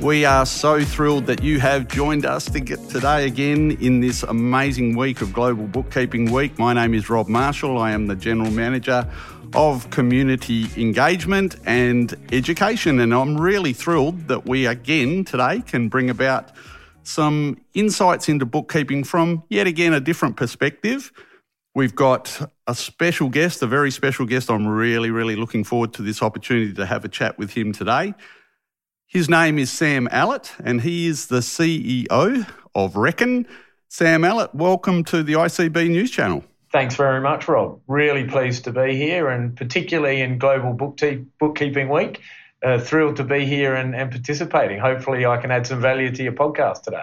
We are so thrilled that you have joined us to today again in this amazing week of Global Bookkeeping Week. My name is Rob Marshall. I am the General Manager of Community Engagement and Education, and I'm really thrilled that we again today can bring about some insights into bookkeeping from yet again a different perspective. We've got a special guest, a very special guest. I'm really, really looking forward to this opportunity to have a chat with him today. His name is Sam Allert, and he is the CEO of Reckon. Sam Allert, welcome to the ICB News Channel. Thanks very much, Rob. Really pleased to be here, and particularly in Global Bookkeeping Week. Uh, thrilled to be here and, and participating. Hopefully, I can add some value to your podcast today.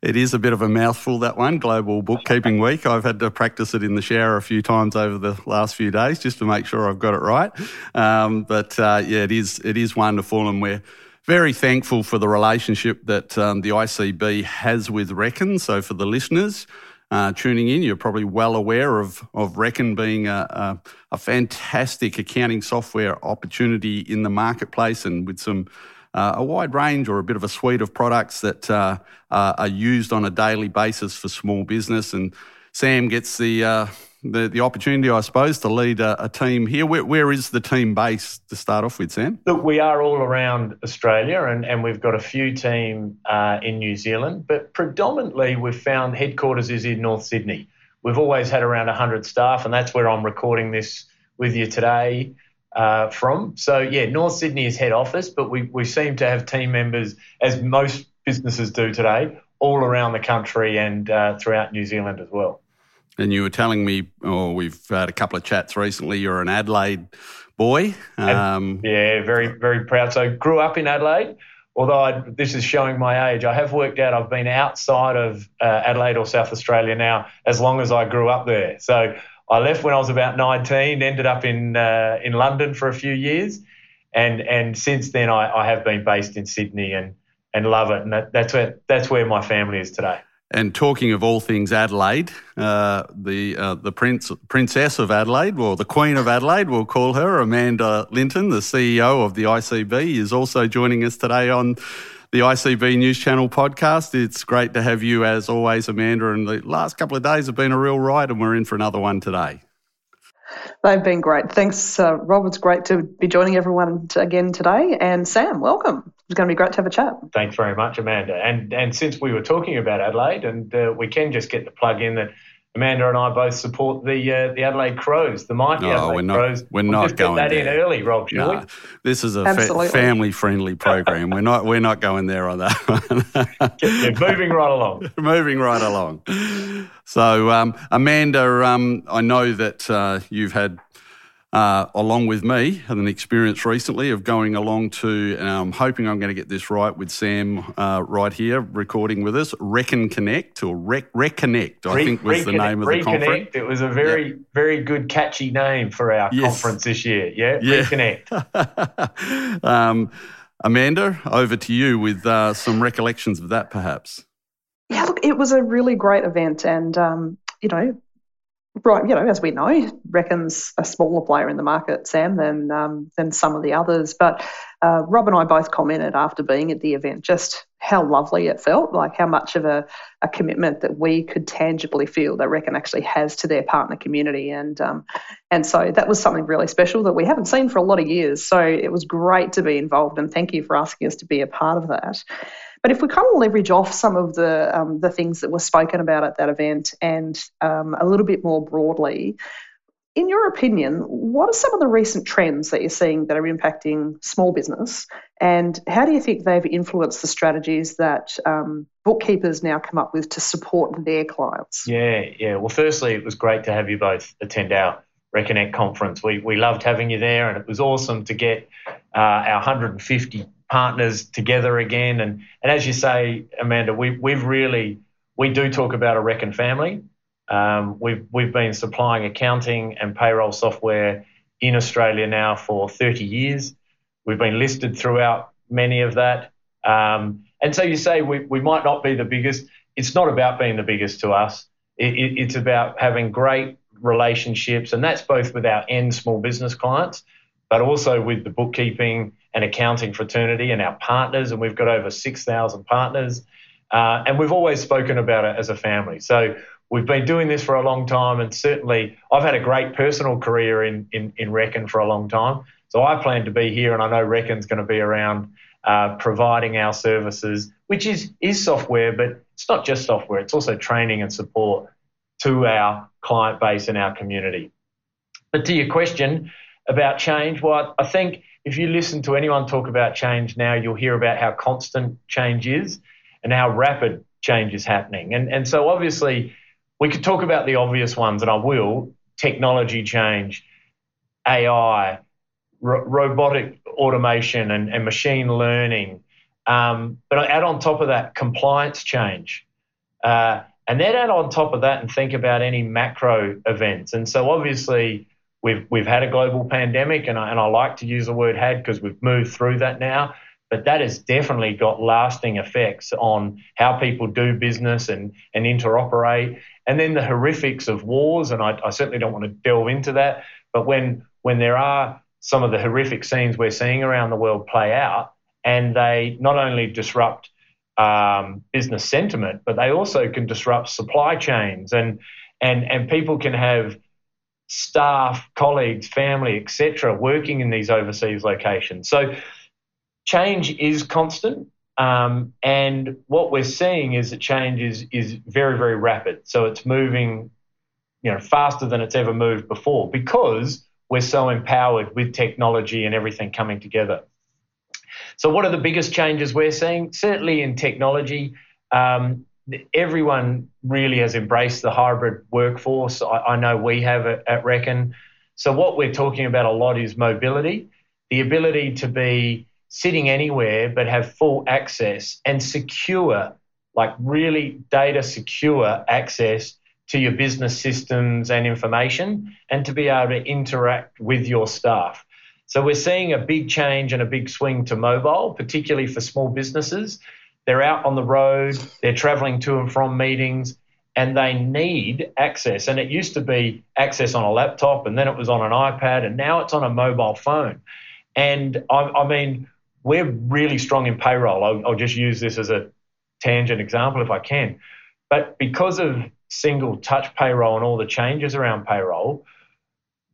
It is a bit of a mouthful, that one, Global Bookkeeping Week. I've had to practice it in the shower a few times over the last few days just to make sure I've got it right. Um, but uh, yeah, it is, it is wonderful, and we're very thankful for the relationship that um, the ICB has with Reckon. So, for the listeners uh, tuning in, you're probably well aware of, of Reckon being a, a, a, fantastic accounting software opportunity in the marketplace and with some. Uh, a wide range or a bit of a suite of products that uh, are used on a daily basis for small business. And Sam gets the uh, the, the opportunity, I suppose, to lead a, a team here. Where, where is the team based to start off with, Sam? Look, we are all around Australia and, and we've got a few team uh, in New Zealand, but predominantly we've found headquarters is in North Sydney. We've always had around 100 staff, and that's where I'm recording this with you today uh, from. So, yeah, North Sydney is head office, but we, we seem to have team members, as most businesses do today, all around the country and uh, throughout New Zealand as well. And you were telling me, or oh, we've had a couple of chats recently. You're an Adelaide boy. Um, yeah, very very proud. So grew up in Adelaide. Although I, this is showing my age, I have worked out I've been outside of uh, Adelaide or South Australia now as long as I grew up there. So I left when I was about 19, ended up in uh, in London for a few years, and and since then I, I have been based in Sydney and and love it. And that, that's where that's where my family is today. And talking of all things Adelaide, uh, the uh, the prince princess of Adelaide, or the Queen of Adelaide, we'll call her, Amanda Linton, the CEO of the ICB, is also joining us today on the ICB News Channel podcast. It's great to have you as always, Amanda. And the last couple of days have been a real ride, and we're in for another one today. They've been great. Thanks, uh, Rob. It's great to be joining everyone again today. And Sam, welcome. It's going to be great to have a chat. Thanks very much, Amanda. And and since we were talking about Adelaide, and uh, we can just get the plug in that Amanda and I both support the uh, the Adelaide Crows, the mighty no, Adelaide we're not, Crows. We're we'll not just going get that there. in early, Rob. Shall no, we? This is a fa- family friendly program. we're not we're not going there on that one. yeah, moving right along. moving right along. So, um, Amanda, um, I know that uh, you've had uh, along with me, had an experience recently of going along to, and I'm hoping I'm going to get this right with Sam uh, right here, recording with us, Reckon Connect or Rec- Reconnect, I Re- think was the name of the conference. It was a very, yeah. very good, catchy name for our yes. conference this year. Yeah, yeah. Reconnect. um, Amanda, over to you with uh, some recollections of that, perhaps. Yeah, look, it was a really great event, and um, you know, right, you know, as we know, Reckon's a smaller player in the market, Sam, than um, than some of the others. But uh, Rob and I both commented after being at the event just how lovely it felt, like how much of a, a commitment that we could tangibly feel that Reckon actually has to their partner community, and um, and so that was something really special that we haven't seen for a lot of years. So it was great to be involved, and thank you for asking us to be a part of that. But if we kind of leverage off some of the um, the things that were spoken about at that event and um, a little bit more broadly, in your opinion, what are some of the recent trends that you're seeing that are impacting small business, and how do you think they've influenced the strategies that um, bookkeepers now come up with to support their clients? Yeah, yeah. Well, firstly, it was great to have you both attend our Reconnect conference. We we loved having you there, and it was awesome to get uh, our 150 partners together again. And, and as you say, Amanda, we, we've really, we do talk about a Reckon family. Um, we've, we've been supplying accounting and payroll software in Australia now for 30 years. We've been listed throughout many of that. Um, and so you say we, we might not be the biggest. It's not about being the biggest to us. It, it, it's about having great relationships, and that's both with our end small business clients, but also with the bookkeeping and accounting fraternity and our partners, and we've got over 6,000 partners. Uh, and we've always spoken about it as a family. So we've been doing this for a long time, and certainly I've had a great personal career in, in, in Reckon for a long time. So I plan to be here, and I know Reckon's going to be around uh, providing our services, which is, is software, but it's not just software, it's also training and support to our client base and our community. But to your question about change, well, I think if you listen to anyone talk about change now, you'll hear about how constant change is and how rapid change is happening. And, and so, obviously, we could talk about the obvious ones, and I will technology change, AI, ro- robotic automation, and, and machine learning. Um, but add on top of that compliance change. Uh, and then add on top of that and think about any macro events. And so, obviously, we've, we've had a global pandemic, and I, and I like to use the word had because we've moved through that now but that has definitely got lasting effects on how people do business and, and interoperate. And then the horrifics of wars, and I, I certainly don't want to delve into that, but when, when there are some of the horrific scenes we're seeing around the world play out, and they not only disrupt um, business sentiment, but they also can disrupt supply chains, and and and people can have staff, colleagues, family, etc., working in these overseas locations. So change is constant. Um, and what we're seeing is that change is, is very, very rapid. So it's moving you know, faster than it's ever moved before because we're so empowered with technology and everything coming together. So, what are the biggest changes we're seeing? Certainly in technology, um, everyone really has embraced the hybrid workforce. I, I know we have at, at Reckon. So, what we're talking about a lot is mobility, the ability to be sitting anywhere but have full access and secure, like really data secure access to your business systems and information and to be able to interact with your staff. So we're seeing a big change and a big swing to mobile, particularly for small businesses. They're out on the road, they're traveling to and from meetings, and they need access. And it used to be access on a laptop, and then it was on an iPad, and now it's on a mobile phone. And I, I mean, we're really strong in payroll. I'll, I'll just use this as a tangent example if I can. But because of single touch payroll and all the changes around payroll,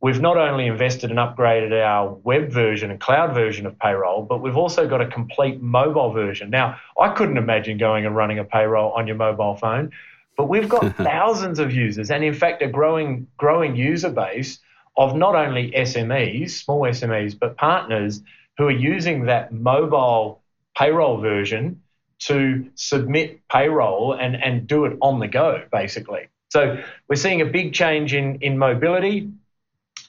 we've not only invested and upgraded our web version and cloud version of payroll, but we've also got a complete mobile version. Now, I couldn't imagine going and running a payroll on your mobile phone, but we've got thousands of users and in fact a growing growing user base of not only SMEs, small SMEs, but partners who are using that mobile payroll version to submit payroll and, and do it on the go, basically. So we're seeing a big change in, in mobility.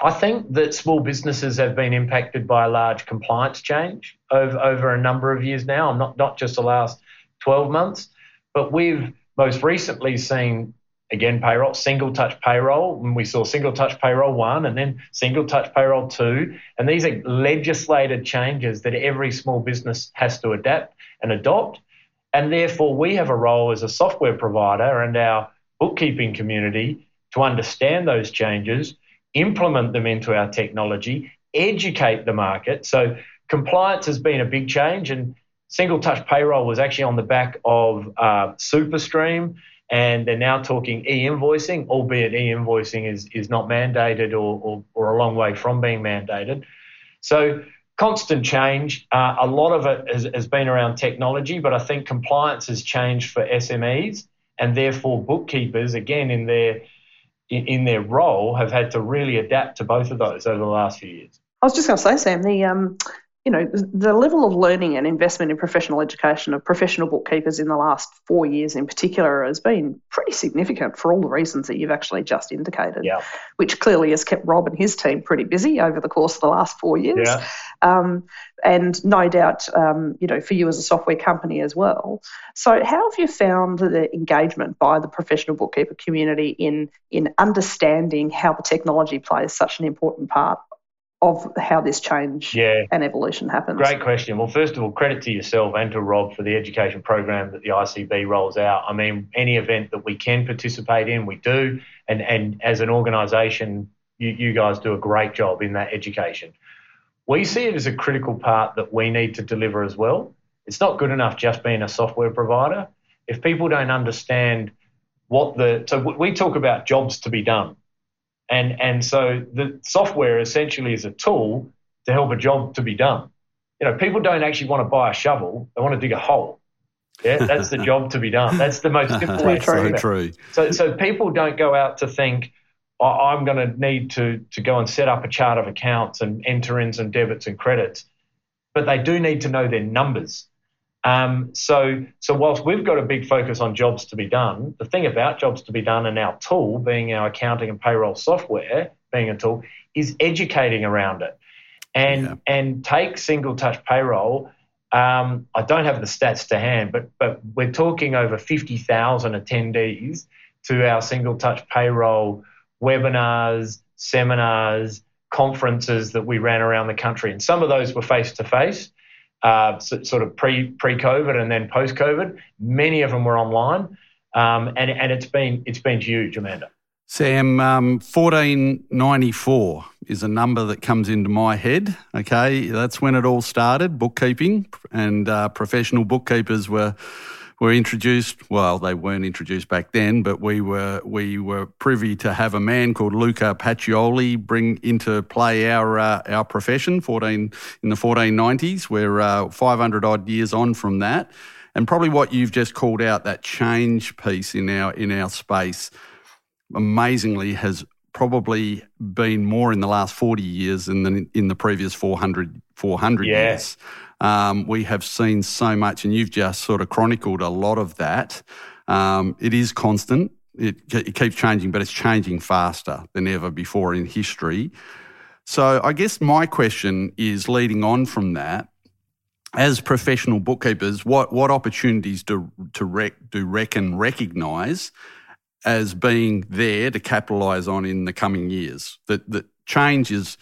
I think that small businesses have been impacted by a large compliance change over, over a number of years now, not, not just the last 12 months, but we've most recently seen again payroll, single touch payroll. And we saw single touch payroll one and then single touch payroll two. And these are legislated changes that every small business has to adapt and adopt. And therefore, we have a role as a software provider and our bookkeeping community to understand those changes, implement them into our technology, educate the market. So, compliance has been a big change, and single touch payroll was actually on the back of uh, SuperStream and they're now talking e-invoicing, albeit e-invoicing is, is not mandated or, or, or a long way from being mandated. So constant change. Uh, a lot of it has, has, been around technology, but I think compliance has changed for SMEs, and therefore bookkeepers, again in their in, their role, have had to really adapt to both of those over the last few years. I was just going to say, Sam, the um, you know, the level of learning and investment in professional education of professional bookkeepers in the last four years in particular has been pretty significant for all the reasons that you've actually just indicated, yeah. which clearly has kept Rob and his team pretty busy over the course of the last four years. Yeah. Um, and no doubt, um, you know, for you as a software company as well. So, how have you found the engagement by the professional bookkeeper community in in understanding how the technology plays such an important part of how this change yeah. and evolution happens? Great question. Well, first of all, credit to yourself and to Rob for the education program that the ICB rolls out. I mean, any event that we can participate in, we do. And, and as an organisation, you, you guys do a great job in that education. We see it as a critical part that we need to deliver as well. It's not good enough just being a software provider. If people don't understand what the so we talk about jobs to be done, and and so the software essentially is a tool to help a job to be done. You know, people don't actually want to buy a shovel; they want to dig a hole. Yeah, that's the job to be done. That's the most simple way. so true. So so people don't go out to think. I'm going to need to to go and set up a chart of accounts and enter in some debits and credits, but they do need to know their numbers. Um, so, so whilst we've got a big focus on jobs to be done, the thing about jobs to be done and our tool, being our accounting and payroll software, being a tool, is educating around it, and yeah. and take single touch payroll. Um, I don't have the stats to hand, but but we're talking over fifty thousand attendees to our single touch payroll webinars, seminars, conferences that we ran around the country, and some of those were face to face sort of pre pre COVID and then post COVID. Many of them were online, um, and and it's been it's been huge, Amanda. Sam, um, 1494 is a number that comes into my head. Okay, that's when it all started, bookkeeping, and uh, professional bookkeepers were were introduced. Well, they weren't introduced back then, but we were we were privy to have a man called Luca Pacioli bring into play our uh, our profession. Fourteen in the fourteen nineties. We're uh, five hundred odd years on from that, and probably what you've just called out that change piece in our in our space, amazingly has probably been more in the last 40 years than in, the previous 400, 400 yeah. years. Um, we have seen so much, and you've just sort of chronicled a lot of that. Um, it is constant. It, it keeps changing, but it's changing faster than ever before in history. So I guess my question is leading on from that. As professional bookkeepers, what, what opportunities do to rec, do reckon recognise as being there to capitalise on in the coming years? That that change is,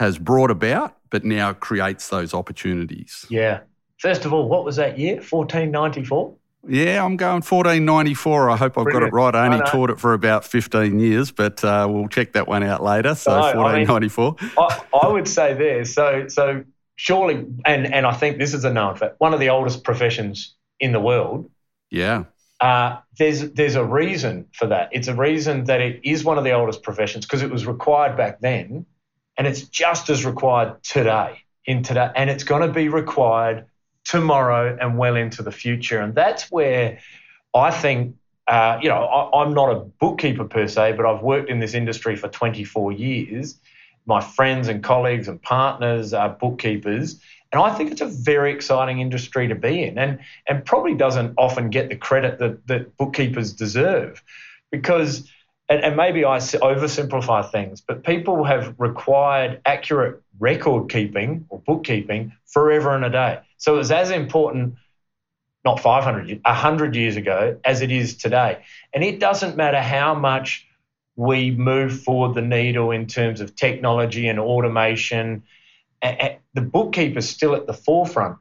has brought about but now creates those opportunities. Yeah. First of all, what was that year? 1494? Yeah, I'm going 1494. I hope I've Brilliant. got it right. I only I taught it for about 15 years, but uh, we'll check that one out later. So no, 1494. I, mean, I, I, would say there. So, so surely, and and I think this is a known fact. One of the oldest professions in the world. Yeah. Uh, there's there's a reason for that. It's a reason that it is one of the oldest professions because it was required back then and it's just as required today, in today, and it's going to be required tomorrow and well into the future. And that's where I think, uh, you know, I, I'm not a bookkeeper per se, but I've worked in this industry for 24 years. My friends and colleagues and partners are bookkeepers. And I think it's a very exciting industry to be in and, and probably doesn't often get the credit that, that bookkeepers deserve because and, and maybe I oversimplify things, but people have required accurate record keeping or bookkeeping forever and a day. So it was as important not 500 100 years ago as it is today and it doesn't matter how much we move forward the needle in terms of technology and automation the bookkeeper's still at the forefront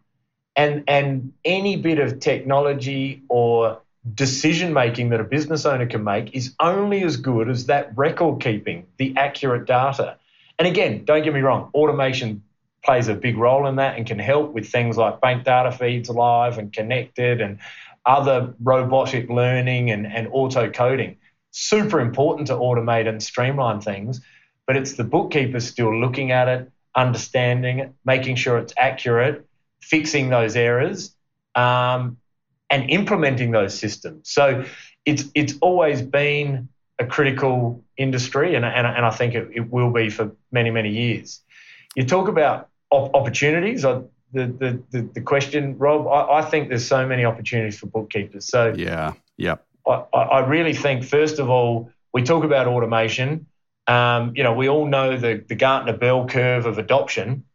and and any bit of technology or decision making that a business owner can make is only as good as that record keeping, the accurate data. And again, don't get me wrong, automation plays a big role in that and can help with things like bank data feeds live and connected and other robotic learning and, and auto coding. Super important to automate and streamline things, but it's the bookkeeper still looking at it, understanding it, making sure it's accurate, fixing those errors, um, and implementing those systems. So it's it's always been a critical industry, and, and, and I think it, it will be for many, many years. You talk about op- opportunities. I, the, the, the, the, question, Rob, I, I, think there's so many opportunities for bookkeepers. So yeah, yeah. I, I really think, first of all, we talk about automation. Um, you know, we all know the, the Gartner bell curve of adoption.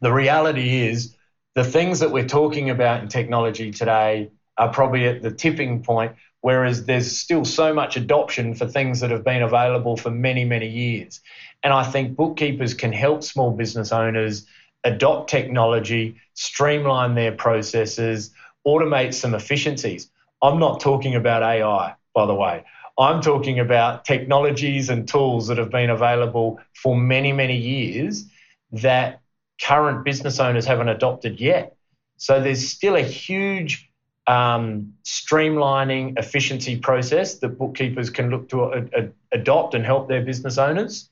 The reality is the things that we're talking about in technology today are probably at the tipping point, whereas there's still so much adoption for things that have been available for many, many years. And I think bookkeepers can help small business owners adopt technology, streamline their processes, automate some efficiencies. I'm not talking about AI, by the way. I'm talking about technologies and tools that have been available for many, many years that current business owners haven't adopted yet. So there's still a huge um, streamlining efficiency process that bookkeepers can look to a, a, adopt and help their business owners.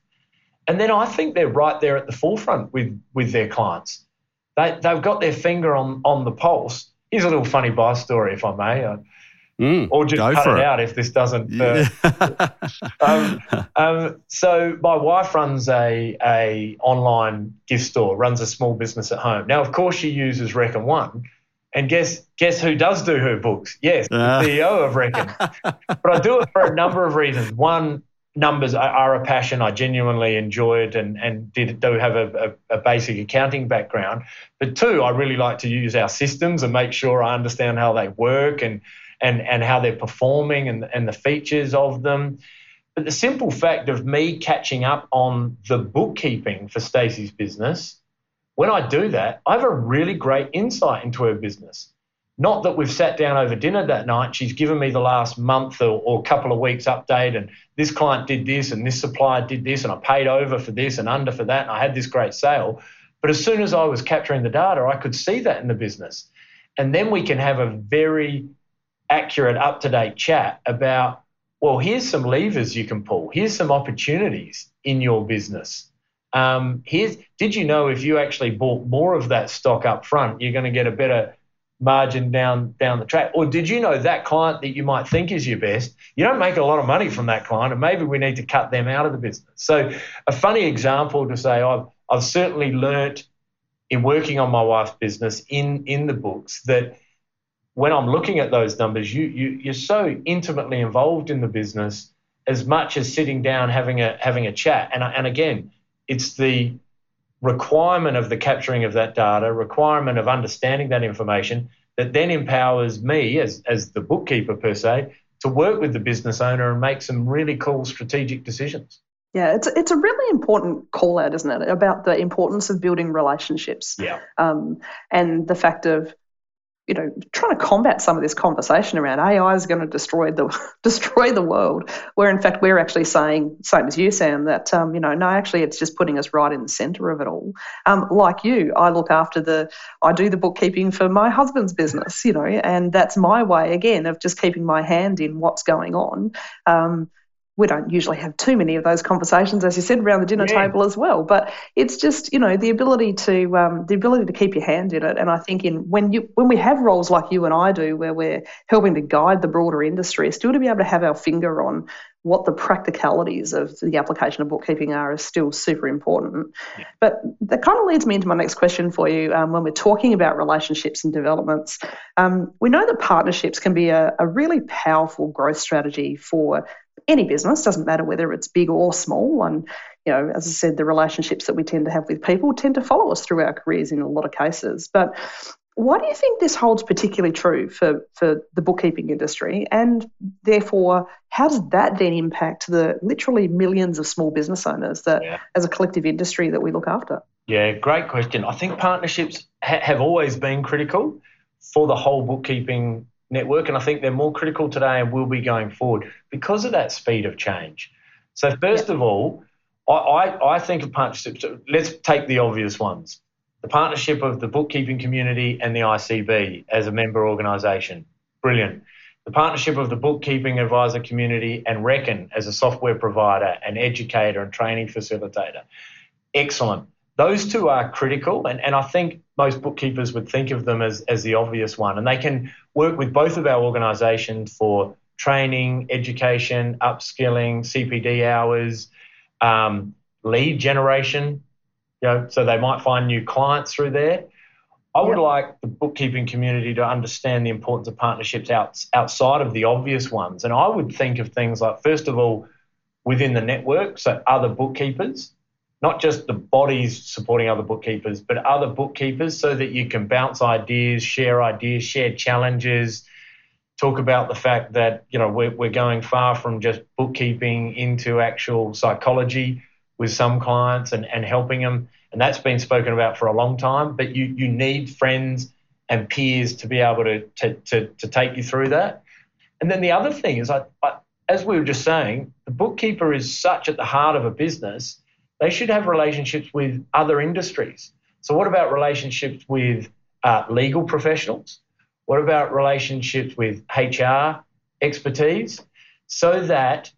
And then I think they're right there at the forefront with, with their clients. They, they've got their finger on, on the pulse. Here's a little funny buy story, if I may. Mm, or just cut it, it, out if this doesn't. Uh, um, um, so my wife runs a a online gift store, runs a small business at home. Now, of course, she uses Reckon One, and guess guess who does do her books? Yes, uh. the ah. CEO of Reckon. but I do it for a number of reasons. One, numbers are a passion. I genuinely enjoy it and, and did, do have a, a, a, basic accounting background. But two, I really like to use our systems and make sure I understand how they work and and, and how they're performing and, and the features of them. But the simple fact of me catching up on the bookkeeping for Stacey's business, when I do that, I have a really great insight into her business. Not that we've sat down over dinner that night. She's given me the last month or, or couple of weeks update, and this client did this, and this supplier did this, and I paid over for this and under for that, and I had this great sale. But as soon as I was capturing the data, I could see that in the business. And then we can have a very accurate, up to date chat about, well, here's some levers you can pull, here's some opportunities in your business. Um, here's, did you know if you actually bought more of that stock up front, you're going to get a better margin down down the track? Or did you know that client that you might think is your best, you don't make a lot of money from that client, and maybe we need to cut them out of the business. So a funny example to say I've I've certainly learnt in working on my wife's business in in the books that when I'm looking at those numbers, you, you you're so intimately involved in the business as much as sitting down having a having a chat. And and again, it's the requirement of the capturing of that data, requirement of understanding that information that then empowers me as as the bookkeeper per se to work with the business owner and make some really cool strategic decisions. Yeah, it's it's a really important call out, isn't it, about the importance of building relationships. Yeah. Um, and the fact of you know, trying to combat some of this conversation around AI is going to destroy the destroy the world. Where in fact we're actually saying, same as you, Sam, that um, you know, no, actually it's just putting us right in the centre of it all. Um, like you, I look after the, I do the bookkeeping for my husband's business, you know, and that's my way again of just keeping my hand in what's going on. Um, we don't usually have too many of those conversations, as you said, around the dinner yeah. table as well. But it's just you know the ability to um, the ability to keep your hand in it. And I think in when you when we have roles like you and I do, where we're helping to guide the broader industry, still to be able to have our finger on what the practicalities of the application of bookkeeping are is still super important. Yeah. But that kind of leads me into my next question for you. Um, when we're talking about relationships and developments, um, we know that partnerships can be a, a really powerful growth strategy for any business, doesn't matter whether it's big or small. And, you know, as I said, the relationships that we tend to have with people tend to follow us through our careers in a lot of cases. But why do you think this holds particularly true for, for the bookkeeping industry? And therefore, how does that then impact the literally millions of small business owners that, yeah. as a collective industry, that we look after? Yeah, great question. I think partnerships ha- have always been critical for the whole bookkeeping network, and I think they're more critical today and will be going forward because of that speed of change. So, first of all, I, I, I think of partnerships. Let's take the obvious ones the partnership of the bookkeeping community and the ICB as a member organisation. Brilliant. The partnership of the bookkeeping advisor community and Reckon as a software provider, and educator, and training facilitator. Excellent. Those two are critical, and, and I think most bookkeepers would think of them as, as the obvious one. And they can work with both of our organisations for training, education, upskilling, CPD hours, um, lead generation. You know, so they might find new clients through there. I would like the bookkeeping community to understand the importance of partnerships out, outside of the obvious ones. And I would think of things like, first of all, within the network, so other bookkeepers not just the bodies supporting other bookkeepers, but other bookkeepers so that you can bounce ideas, share ideas, share challenges, talk about the fact that, you know, we're, we're going far from just bookkeeping into actual psychology with some clients and, and helping them. And that's been spoken about for a long time, but you, you need friends and peers to be able to, to, to, to take you through that. And then the other thing is, I, I, as we were just saying, the bookkeeper is such at the heart of a business – they should have relationships with other industries. So, what about relationships with uh, legal professionals? What about relationships with HR expertise? So that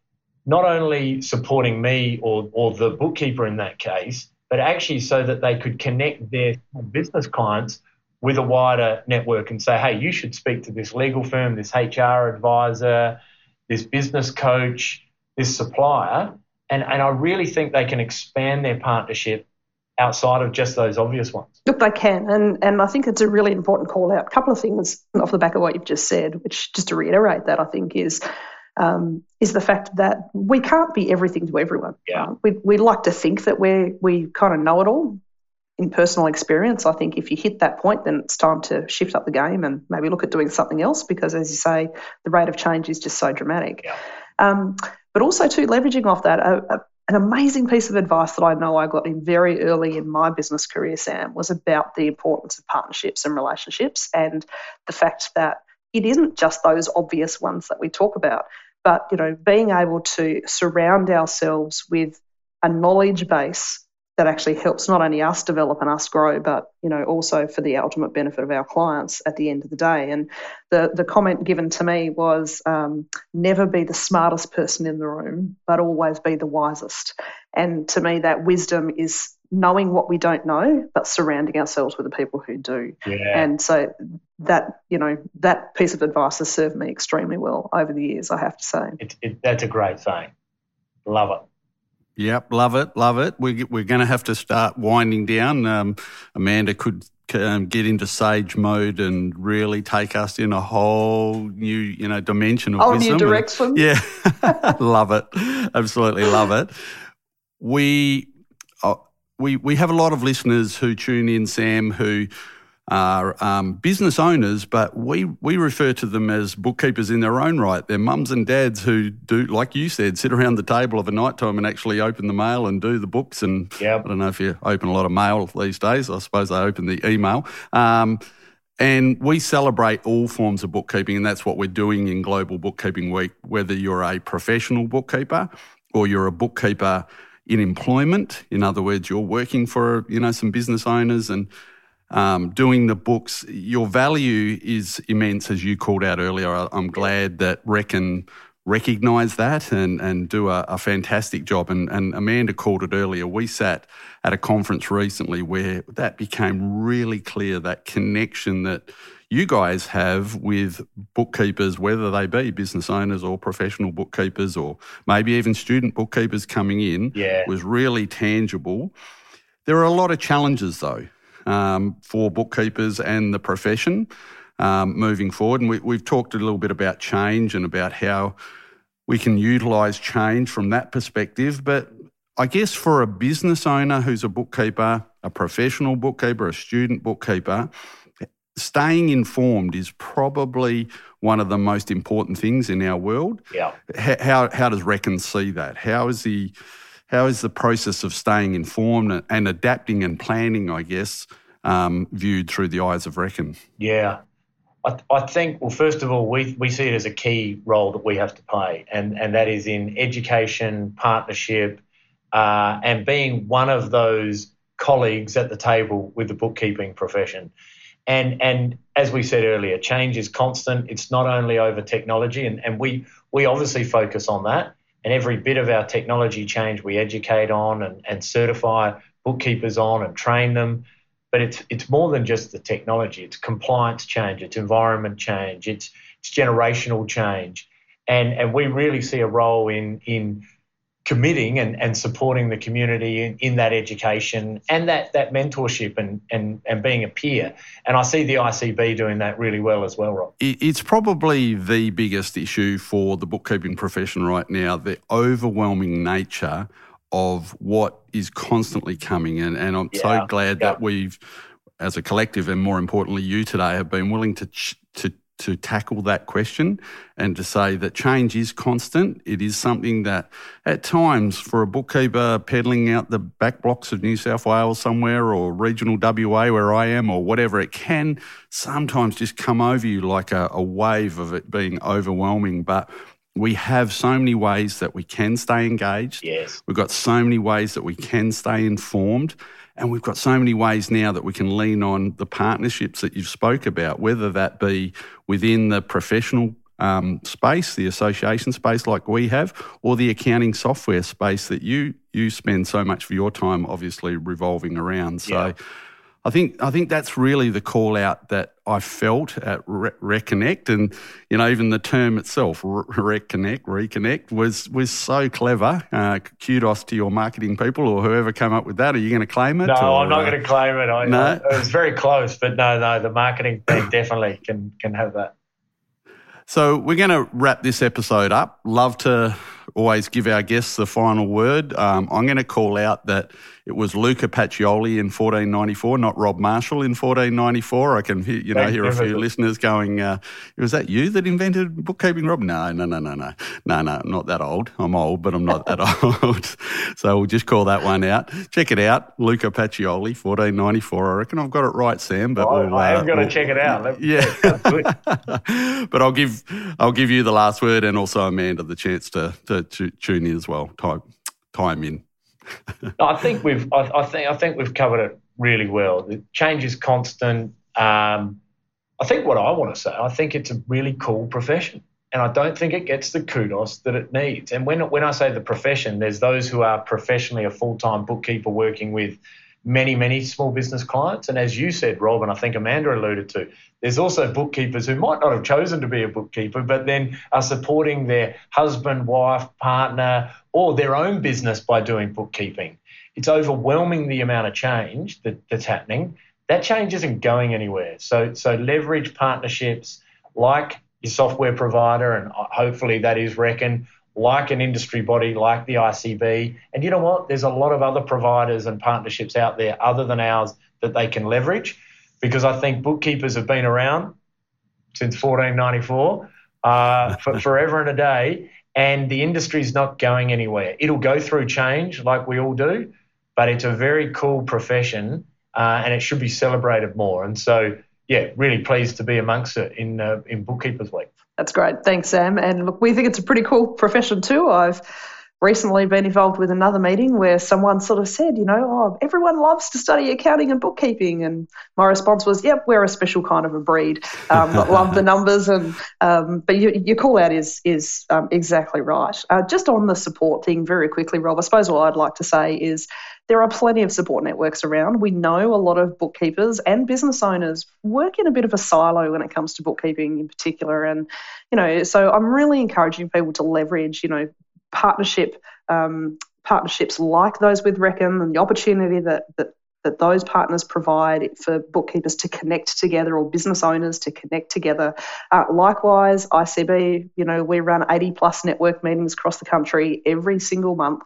not only supporting me or, or the bookkeeper in that case, but actually so that they could connect their business clients with a wider network and say, hey, you should speak to this legal firm, this HR advisor, this business coach, this supplier. And, and I really think they can expand their partnership outside of just those obvious ones. Look, they can. And, and I think it's a really important call out. A couple of things off the back of what you've just said, which just to reiterate that, I think is um, is the fact that we can't be everything to everyone. Yeah. Uh, we, we like to think that we we kind of know it all. In personal experience, I think if you hit that point, then it's time to shift up the game and maybe look at doing something else because, as you say, the rate of change is just so dramatic. Yeah. Um, but also, too, leveraging off that, a, a, an amazing piece of advice that I know I got in very early in my business career, Sam, was about the importance of partnerships and relationships and the fact that it isn't just those obvious ones that we talk about. But you know, being able to surround ourselves with a knowledge base that actually helps not only us develop and us grow, but you know also for the ultimate benefit of our clients at the end of the day. And the the comment given to me was um, never be the smartest person in the room, but always be the wisest. And to me, that wisdom is knowing what we don't know, but surrounding ourselves with the people who do. Yeah. And so that you know that piece of advice has served me extremely well over the years. I have to say. It, it, that's a great saying. Love it. Yep, love it, love it. We, we're going to have to start winding down. Um, Amanda could um, get into sage mode and really take us in a whole new, you know, dimension of oh, wisdom. new direction. yeah, love it, absolutely love it. We, uh, we, we have a lot of listeners who tune in, Sam, who are um, business owners, but we, we refer to them as bookkeepers in their own right. They're mums and dads who do, like you said, sit around the table of a night time and actually open the mail and do the books. And yep. I don't know if you open a lot of mail these days. I suppose they open the email. Um, and we celebrate all forms of bookkeeping, and that's what we're doing in Global Bookkeeping Week, whether you're a professional bookkeeper or you're a bookkeeper in employment. In other words, you're working for, you know, some business owners and um, doing the books, your value is immense, as you called out earlier. I'm glad that Reckon recognise that and, and do a, a, fantastic job. And, and Amanda called it earlier. We sat at a conference recently where that became really clear that connection that you guys have with bookkeepers, whether they be business owners or professional bookkeepers or maybe even student bookkeepers coming in, yeah. was really tangible. There are a lot of challenges though um, for bookkeepers and the profession um, moving forward. And we, have talked a little bit about change and about how we can utilise change from that perspective. But I guess for a business owner who's a bookkeeper, a professional bookkeeper, a student bookkeeper, staying informed is probably one of the most important things in our world. Yeah. How, how does Reckon see that? How is the how is the process of staying informed and adapting and planning, I guess, um, viewed through the eyes of Reckon? Yeah. I, think, well, first of all, we, we see it as a key role that we have to play, and, and that is in education, partnership, uh, and being one of those colleagues at the table with the bookkeeping profession. And, and as we said earlier, change is constant. It's not only over technology, and, and we, we obviously focus on that and every bit of our technology change we educate on and, and certify bookkeepers on and train them. But it's it's more than just the technology. It's compliance change, it's environment change, it's it's generational change. And and we really see a role in in committing and, and supporting the community in, in that education and that, that mentorship and, and, and being a peer. And I see the ICB doing that really well as well, Rob. It's probably the biggest issue for the bookkeeping profession right now the overwhelming nature of what is constantly coming. And, and I'm yeah, so glad yeah. that we've, as a collective, and more importantly, you today, have been willing to, to to tackle that question and to say that change is constant. It is something that, at times, for a bookkeeper peddling out the back blocks of New South Wales somewhere or regional WA where I am or whatever, it can sometimes just come over you like a, a wave of it being overwhelming. But we have so many ways that we can stay engaged. Yes. We've got so many ways that we can stay informed. And we've got so many ways now that we can lean on the partnerships that you've spoke about, whether that be within the professional um, space, the association space like we have, or the accounting software space that you you spend so much of your time obviously revolving around. So. Yeah. I think I think that's really the call out that I felt at Re- Reconnect, and you know even the term itself, Re- Reconnect, Reconnect, was was so clever. Uh, kudos to your marketing people or whoever came up with that. Are you going to claim it? No, or, I'm not uh, going to claim it. I, no, I, it was very close, but no, no, the marketing team definitely can can have that. So we're going to wrap this episode up. Love to always give our guests the final word. Um, I'm going to call out that it was Luca Pacioli in 1494, not Rob Marshall in 1494. I can hear, you know hear a few listeners going, uh, "Was that you that invented bookkeeping, Rob?" No, no, no, no, no, no, no. I'm not that old. I'm old, but I'm not that old. so we'll just call that one out. Check it out, Luca Pacioli, 1494. I reckon I've got it right, Sam. But we'll, I am uh, going to we'll, check it out. Yeah, but I'll give I'll give you the last word and also Amanda the chance to to, to tune in as well. Time time in. I think we've I, I, think I think we've covered it really well. The change is constant. Um, I think what I want to say, I think it's a really cool profession, and I don't think it gets the kudos that it needs. And when when I say the profession, there's those who are professionally a full time bookkeeper working with many, many small business clients. And as you said, Rob, and I think Amanda alluded to, there's also bookkeepers who might not have chosen to be a bookkeeper, but then are supporting their husband, wife, partner, or their own business by doing bookkeeping. It's overwhelming the amount of change that, that's happening. That change isn't going anywhere. So, so leverage partnerships like your software provider, and hopefully that is Reckon, like an industry body like the ICB. And you know what? There's a lot of other providers and partnerships out there other than ours that they can leverage because I think bookkeepers have been around since 1494 uh, for forever and a day. And the industry's not going anywhere. It'll go through change like we all do, but it's a very cool profession uh, and it should be celebrated more. And so, yeah, really pleased to be amongst it in, uh, in Bookkeepers Week. That's great. Thanks, Sam. And look, we think it's a pretty cool profession too. I've recently been involved with another meeting where someone sort of said, you know, oh, everyone loves to study accounting and bookkeeping. And my response was, yep, we're a special kind of a breed. Um, love the numbers. And um, but you, your call out is is um, exactly right. Uh, just on the support thing, very quickly, Rob. I suppose what I'd like to say is there are plenty of support networks around. We know a lot of bookkeepers and business owners work in a bit of a silo when it comes to bookkeeping in particular. And, you know, so I'm really encouraging people to leverage, you know, partnership um, partnerships like those with Reckon and the opportunity that, that that those partners provide for bookkeepers to connect together or business owners to connect together. Uh, likewise, ICB, you know, we run 80 plus network meetings across the country every single month.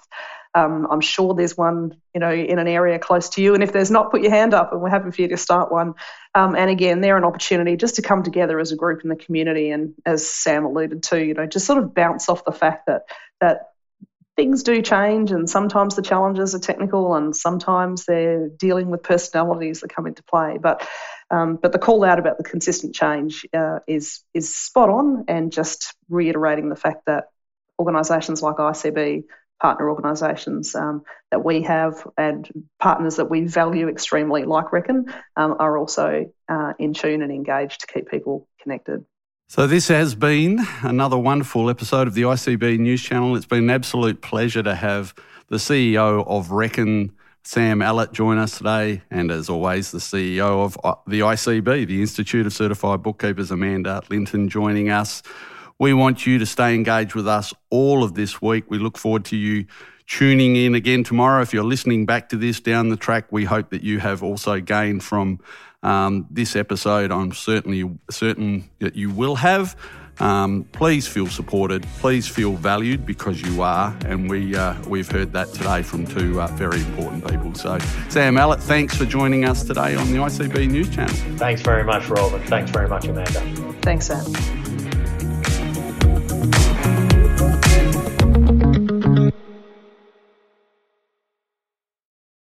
Um, I'm sure there's one, you know, in an area close to you. And if there's not, put your hand up, and we're happy for you to start one. Um, and again, they're an opportunity just to come together as a group in the community, and as Sam alluded to, you know, just sort of bounce off the fact that that things do change, and sometimes the challenges are technical, and sometimes they're dealing with personalities that come into play. But um, but the call out about the consistent change uh, is is spot on, and just reiterating the fact that organisations like ICB partner organisations um, that we have and partners that we value extremely, like Reckon, um, are also uh, in tune and engaged to keep people connected. So, this has been another wonderful episode of the ICB News Channel. It's been an absolute pleasure to have the CEO of Reckon, Sam Allert, join us today. And as always, the CEO of uh, the ICB, the Institute of Certified Bookkeepers, Amanda Linton, joining us. We want you to stay engaged with us all of this week. We look forward to you tuning in again tomorrow. If you're listening back to this down the track, we hope that you have also gained from um, this episode. I'm certainly certain that you will have. Um, please feel supported. Please feel valued because you are, and we uh, we've heard that today from two uh, very important people. So, Sam Allert, thanks for joining us today on the ICB News Channel. Thanks very much, Rob, and thanks very much, Amanda. Thanks, Sam.